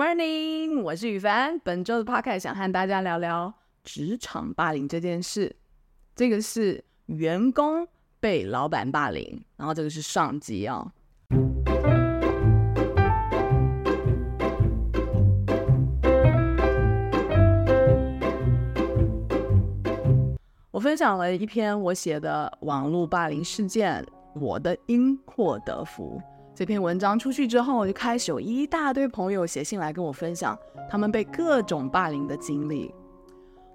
Morning，我是宇凡。本周的 Podcast 想和大家聊聊职场霸凌这件事。这个是员工被老板霸凌，然后这个是上级啊。我分享了一篇我写的网络霸凌事件，我的因祸得福。这篇文章出去之后，就开始有一大堆朋友写信来跟我分享他们被各种霸凌的经历。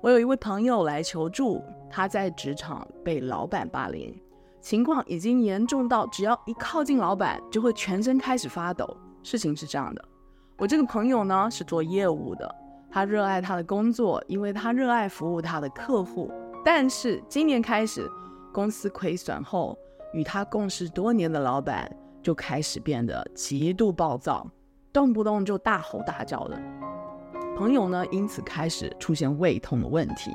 我有一位朋友来求助，他在职场被老板霸凌，情况已经严重到只要一靠近老板就会全身开始发抖。事情是这样的，我这个朋友呢是做业务的，他热爱他的工作，因为他热爱服务他的客户。但是今年开始，公司亏损后，与他共事多年的老板。就开始变得极度暴躁，动不动就大吼大叫的。朋友呢，因此开始出现胃痛的问题。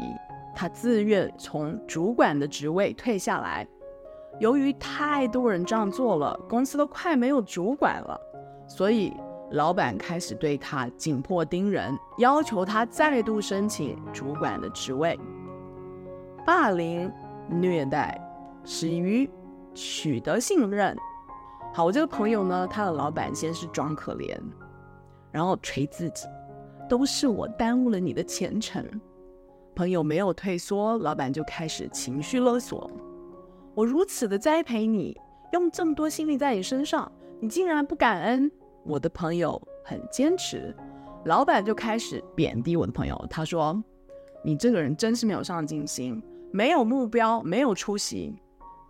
他自愿从主管的职位退下来。由于太多人这样做了，公司都快没有主管了，所以老板开始对他紧迫盯人，要求他再度申请主管的职位。霸凌、虐待始于取得信任。好，我这个朋友呢，他的老板先是装可怜，然后捶自己，都是我耽误了你的前程。朋友没有退缩，老板就开始情绪勒索。我如此的栽培你，用这么多心力在你身上，你竟然不感恩。我的朋友很坚持，老板就开始贬低我的朋友。他说：“你这个人真是没有上进心，没有目标，没有出息。”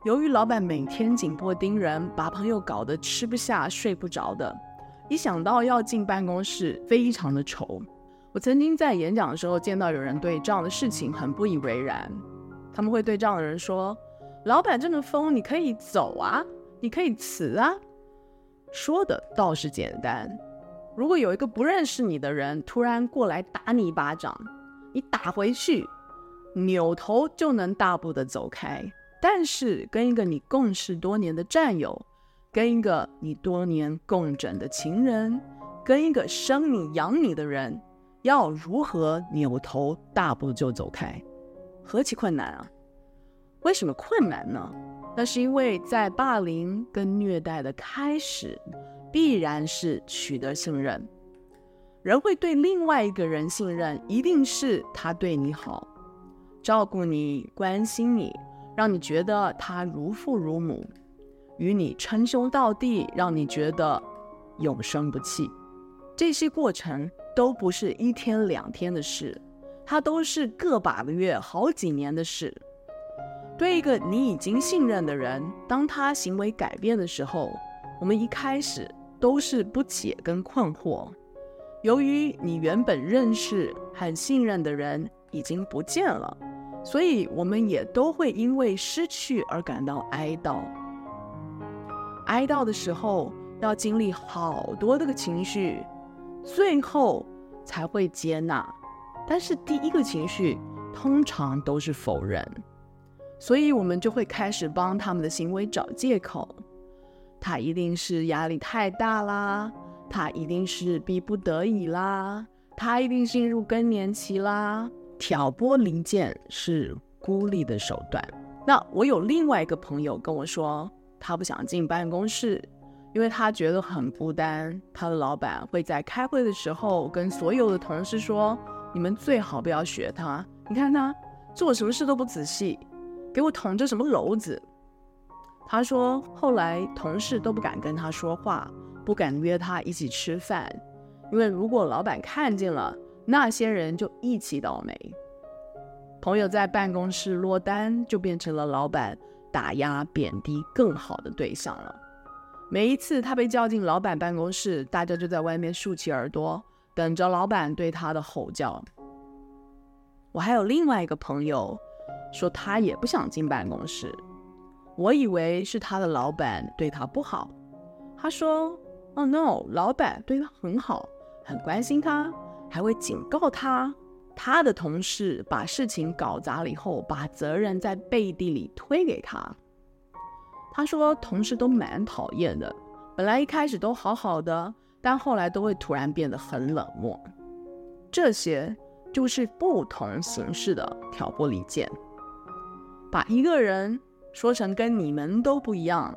由于老板每天紧迫盯人，把朋友搞得吃不下、睡不着的，一想到要进办公室，非常的愁。我曾经在演讲的时候见到有人对这样的事情很不以为然，他们会对这样的人说：“老板这么疯，你可以走啊，你可以辞啊。”说的倒是简单，如果有一个不认识你的人突然过来打你一巴掌，你打回去，扭头就能大步的走开。但是跟一个你共事多年的战友，跟一个你多年共枕的情人，跟一个生你养你的人，要如何扭头大步就走开？何其困难啊！为什么困难呢？那是因为在霸凌跟虐待的开始，必然是取得信任。人会对另外一个人信任，一定是他对你好，照顾你，关心你。让你觉得他如父如母，与你称兄道弟，让你觉得永生不弃。这些过程都不是一天两天的事，它都是个把个月、好几年的事。对一个你已经信任的人，当他行为改变的时候，我们一开始都是不解跟困惑。由于你原本认识很信任的人已经不见了。所以，我们也都会因为失去而感到哀悼。哀悼的时候，要经历好多的个情绪，最后才会接纳。但是，第一个情绪通常都是否认，所以我们就会开始帮他们的行为找借口。他一定是压力太大啦，他一定是逼不得已啦，他一定进入更年期啦。挑拨离间是孤立的手段。那我有另外一个朋友跟我说，他不想进办公室，因为他觉得很孤单。他的老板会在开会的时候跟所有的同事说：“你们最好不要学他，你看他做什么事都不仔细，给我捅着什么篓子。”他说后来同事都不敢跟他说话，不敢约他一起吃饭，因为如果老板看见了。那些人就一起倒霉。朋友在办公室落单，就变成了老板打压、贬低更好的对象了。每一次他被叫进老板办公室，大家就在外面竖起耳朵，等着老板对他的吼叫。我还有另外一个朋友，说他也不想进办公室。我以为是他的老板对他不好。他说：“Oh no，老板对他很好，很关心他。”还会警告他，他的同事把事情搞砸了以后，把责任在背地里推给他。他说同事都蛮讨厌的，本来一开始都好好的，但后来都会突然变得很冷漠。这些就是不同形式的挑拨离间。把一个人说成跟你们都不一样，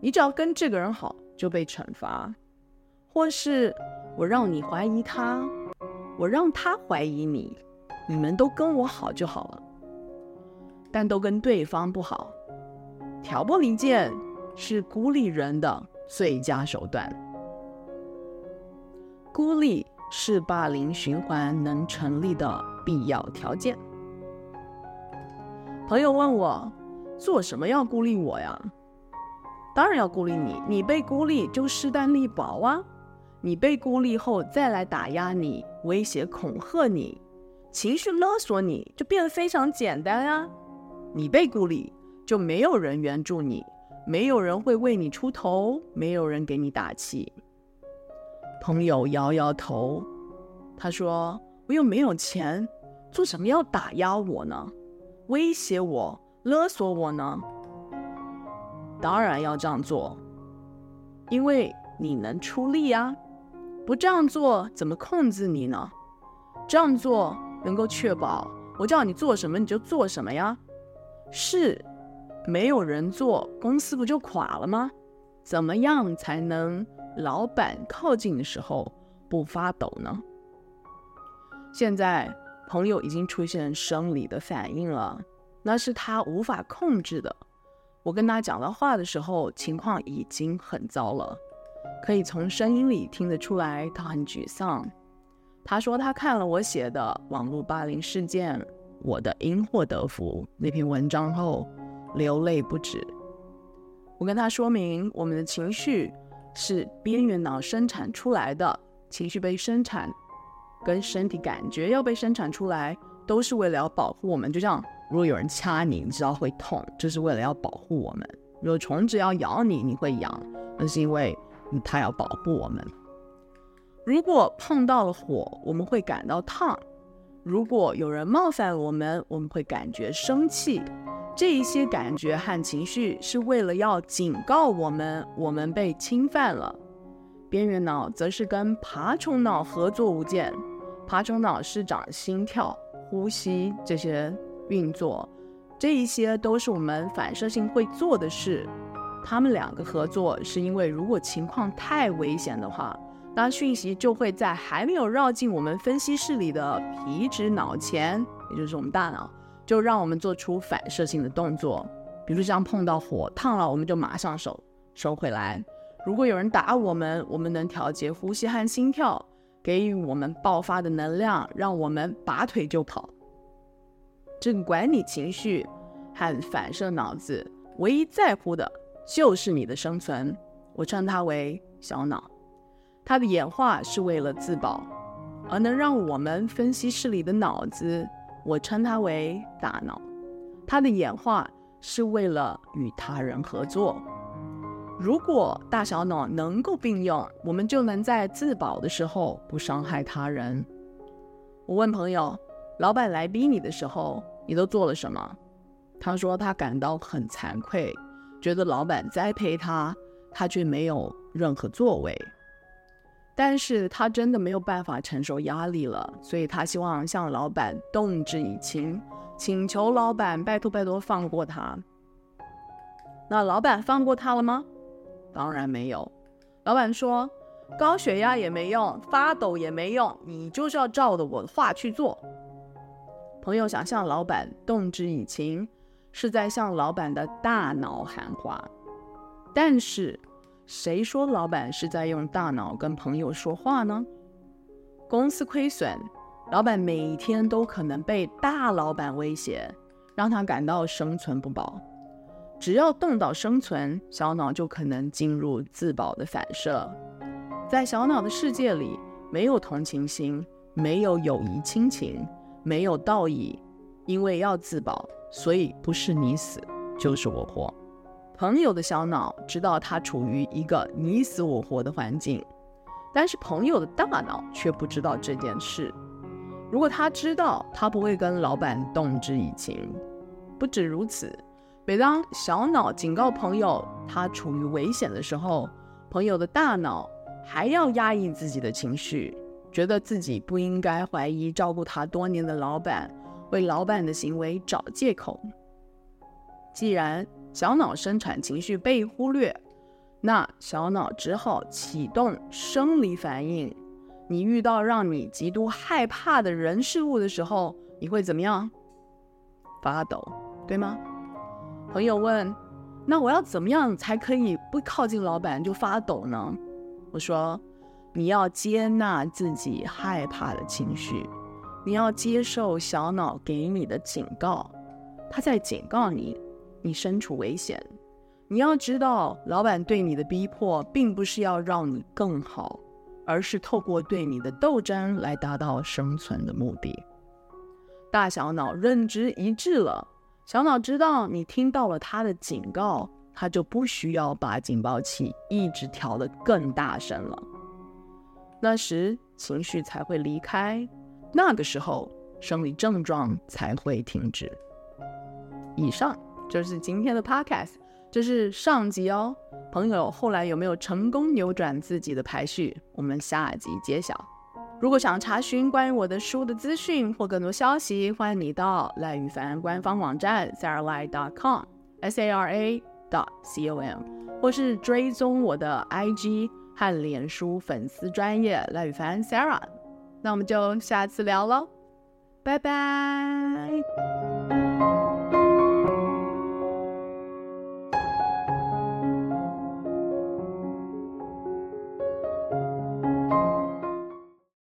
你只要跟这个人好就被惩罚，或是我让你怀疑他，我让他怀疑你，你们都跟我好就好了，但都跟对方不好。挑拨离间是孤立人的最佳手段。孤立是霸凌循环能成立的必要条件。朋友问我，做什么要孤立我呀？当然要孤立你，你被孤立就势单力薄啊。你被孤立后再来打压你、威胁恐吓你、情绪勒索你，就变得非常简单啊。你被孤立，就没有人援助你，没有人会为你出头，没有人给你打气。朋友摇摇头，他说：“我又没有钱，做什么要打压我呢？威胁我、勒索我呢？当然要这样做，因为你能出力啊！不这样做，怎么控制你呢？这样做能够确保我叫你做什么你就做什么呀？是，没有人做，公司不就垮了吗？怎么样才能？”老板靠近的时候不发抖呢？现在朋友已经出现生理的反应了，那是他无法控制的。我跟他讲到话的时候，情况已经很糟了，可以从声音里听得出来，他很沮丧。他说他看了我写的网络霸凌事件，我的因祸得福那篇文章后，流泪不止。我跟他说明我们的情绪。是边缘脑生产出来的情绪被生产，跟身体感觉要被生产出来，都是为了要保护我们。就像如果有人掐你，你知道会痛，就是为了要保护我们；如果虫子要咬你，你会痒，那是因为它要保护我们。如果碰到了火，我们会感到烫；如果有人冒犯我们，我们会感觉生气。这一些感觉和情绪是为了要警告我们，我们被侵犯了。边缘脑则是跟爬虫脑合作无间，爬虫脑是掌心跳、呼吸这些运作，这一些都是我们反射性会做的事。他们两个合作是因为，如果情况太危险的话，那讯息就会在还没有绕进我们分析室里的皮质脑前，也就是我们大脑。就让我们做出反射性的动作，比如像碰到火烫了，我们就马上手收回来。如果有人打我们，我们能调节呼吸和心跳，给予我们爆发的能量，让我们拔腿就跑。这个管理情绪和反射脑子唯一在乎的就是你的生存，我称它为小脑。它的演化是为了自保，而能让我们分析室里的脑子。我称它为大脑，它的演化是为了与他人合作。如果大小脑能够并用，我们就能在自保的时候不伤害他人。我问朋友，老板来逼你的时候，你都做了什么？他说他感到很惭愧，觉得老板栽培他，他却没有任何作为。但是他真的没有办法承受压力了，所以他希望向老板动之以情，请求老板拜托拜托放过他。那老板放过他了吗？当然没有。老板说，高血压也没用，发抖也没用，你就是要照着我的话去做。朋友想向老板动之以情，是在向老板的大脑喊话，但是。谁说老板是在用大脑跟朋友说话呢？公司亏损，老板每天都可能被大老板威胁，让他感到生存不保。只要动到生存，小脑就可能进入自保的反射。在小脑的世界里，没有同情心，没有友谊亲情，没有道义，因为要自保，所以不是你死，就是我活。朋友的小脑知道他处于一个你死我活的环境，但是朋友的大脑却不知道这件事。如果他知道，他不会跟老板动之以情。不止如此，每当小脑警告朋友他处于危险的时候，朋友的大脑还要压抑自己的情绪，觉得自己不应该怀疑照顾他多年的老板，为老板的行为找借口。既然小脑生产情绪被忽略，那小脑只好启动生理反应。你遇到让你极度害怕的人事物的时候，你会怎么样？发抖，对吗？朋友问：“那我要怎么样才可以不靠近老板就发抖呢？”我说：“你要接纳自己害怕的情绪，你要接受小脑给你的警告，他在警告你，你身处危险。你要知道，老板对你的逼迫，并不是要让你更好。”而是透过对你的斗争来达到生存的目的。大小脑认知一致了，小脑知道你听到了他的警告，他就不需要把警报器一直调得更大声了。那时情绪才会离开，那个时候生理症状才会停止。以上就是今天的 Podcast。这是上集哦，朋友后来有没有成功扭转自己的排序？我们下集揭晓。如果想查询关于我的书的资讯或更多消息，欢迎你到赖宇凡官方网站 saralye.com，s a r a dot c o m，或是追踪我的 IG 和脸书粉丝专页赖宇凡 Sarah。那我们就下次聊喽，拜拜。